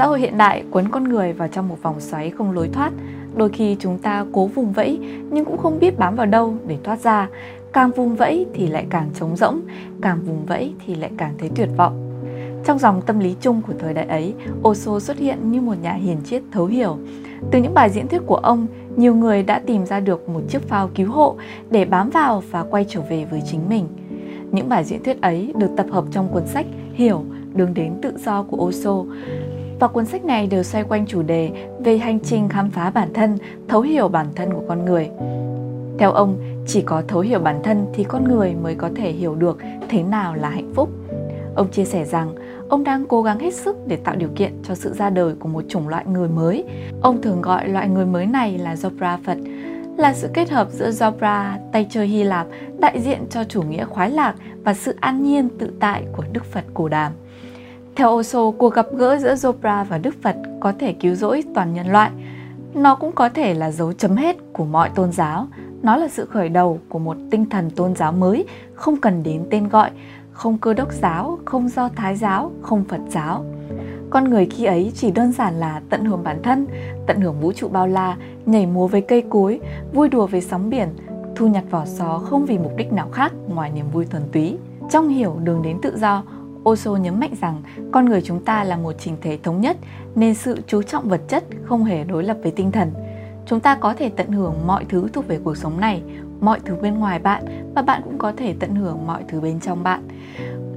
Xã hội hiện đại cuốn con người vào trong một vòng xoáy không lối thoát. Đôi khi chúng ta cố vùng vẫy nhưng cũng không biết bám vào đâu để thoát ra. Càng vùng vẫy thì lại càng trống rỗng, càng vùng vẫy thì lại càng thấy tuyệt vọng. Trong dòng tâm lý chung của thời đại ấy, Osho xuất hiện như một nhà hiền triết thấu hiểu. Từ những bài diễn thuyết của ông, nhiều người đã tìm ra được một chiếc phao cứu hộ để bám vào và quay trở về với chính mình. Những bài diễn thuyết ấy được tập hợp trong cuốn sách Hiểu, đường đến tự do của Osho. Và cuốn sách này đều xoay quanh chủ đề về hành trình khám phá bản thân, thấu hiểu bản thân của con người. Theo ông, chỉ có thấu hiểu bản thân thì con người mới có thể hiểu được thế nào là hạnh phúc. Ông chia sẻ rằng ông đang cố gắng hết sức để tạo điều kiện cho sự ra đời của một chủng loại người mới. Ông thường gọi loại người mới này là Zopra Phật, là sự kết hợp giữa Zopra, tay chơi Hy Lạp, đại diện cho chủ nghĩa khoái lạc và sự an nhiên tự tại của Đức Phật Cổ Đàm. Theo Osho, cuộc gặp gỡ giữa Zopra và Đức Phật có thể cứu rỗi toàn nhân loại. Nó cũng có thể là dấu chấm hết của mọi tôn giáo. Nó là sự khởi đầu của một tinh thần tôn giáo mới, không cần đến tên gọi, không cơ đốc giáo, không do thái giáo, không Phật giáo. Con người khi ấy chỉ đơn giản là tận hưởng bản thân, tận hưởng vũ trụ bao la, nhảy múa với cây cối, vui đùa với sóng biển, thu nhặt vỏ sò không vì mục đích nào khác ngoài niềm vui thuần túy. Trong hiểu đường đến tự do, Osho nhấn mạnh rằng con người chúng ta là một trình thể thống nhất nên sự chú trọng vật chất không hề đối lập với tinh thần. Chúng ta có thể tận hưởng mọi thứ thuộc về cuộc sống này, mọi thứ bên ngoài bạn và bạn cũng có thể tận hưởng mọi thứ bên trong bạn.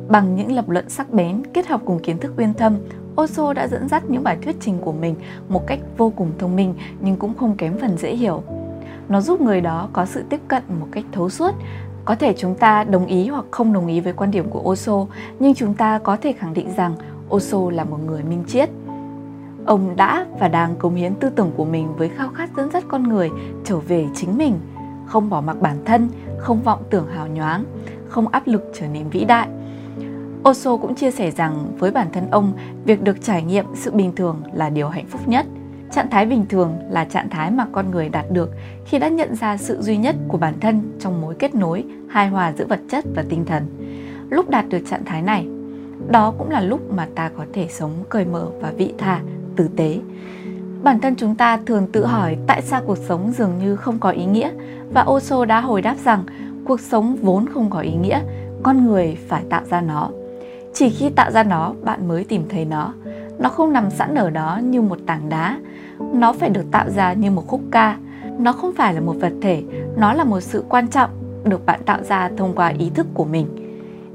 Bằng những lập luận sắc bén kết hợp cùng kiến thức uyên thâm, Osho đã dẫn dắt những bài thuyết trình của mình một cách vô cùng thông minh nhưng cũng không kém phần dễ hiểu. Nó giúp người đó có sự tiếp cận một cách thấu suốt. Có thể chúng ta đồng ý hoặc không đồng ý với quan điểm của Osho, nhưng chúng ta có thể khẳng định rằng Osho là một người minh triết. Ông đã và đang cống hiến tư tưởng của mình với khao khát dẫn dắt con người trở về chính mình, không bỏ mặc bản thân, không vọng tưởng hào nhoáng, không áp lực trở nên vĩ đại – Osho cũng chia sẻ rằng với bản thân ông, việc được trải nghiệm sự bình thường là điều hạnh phúc nhất. Trạng thái bình thường là trạng thái mà con người đạt được khi đã nhận ra sự duy nhất của bản thân trong mối kết nối hài hòa giữa vật chất và tinh thần. Lúc đạt được trạng thái này, đó cũng là lúc mà ta có thể sống cởi mở và vị tha, tử tế. Bản thân chúng ta thường tự hỏi tại sao cuộc sống dường như không có ý nghĩa và Osho đã hồi đáp rằng cuộc sống vốn không có ý nghĩa, con người phải tạo ra nó chỉ khi tạo ra nó bạn mới tìm thấy nó nó không nằm sẵn ở đó như một tảng đá. Nó phải được tạo ra như một khúc ca. Nó không phải là một vật thể, nó là một sự quan trọng được bạn tạo ra thông qua ý thức của mình.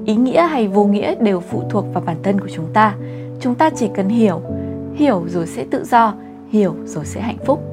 Ý nghĩa hay vô nghĩa đều phụ thuộc vào bản thân của chúng ta. Chúng ta chỉ cần hiểu. Hiểu rồi sẽ tự do, hiểu rồi sẽ hạnh phúc.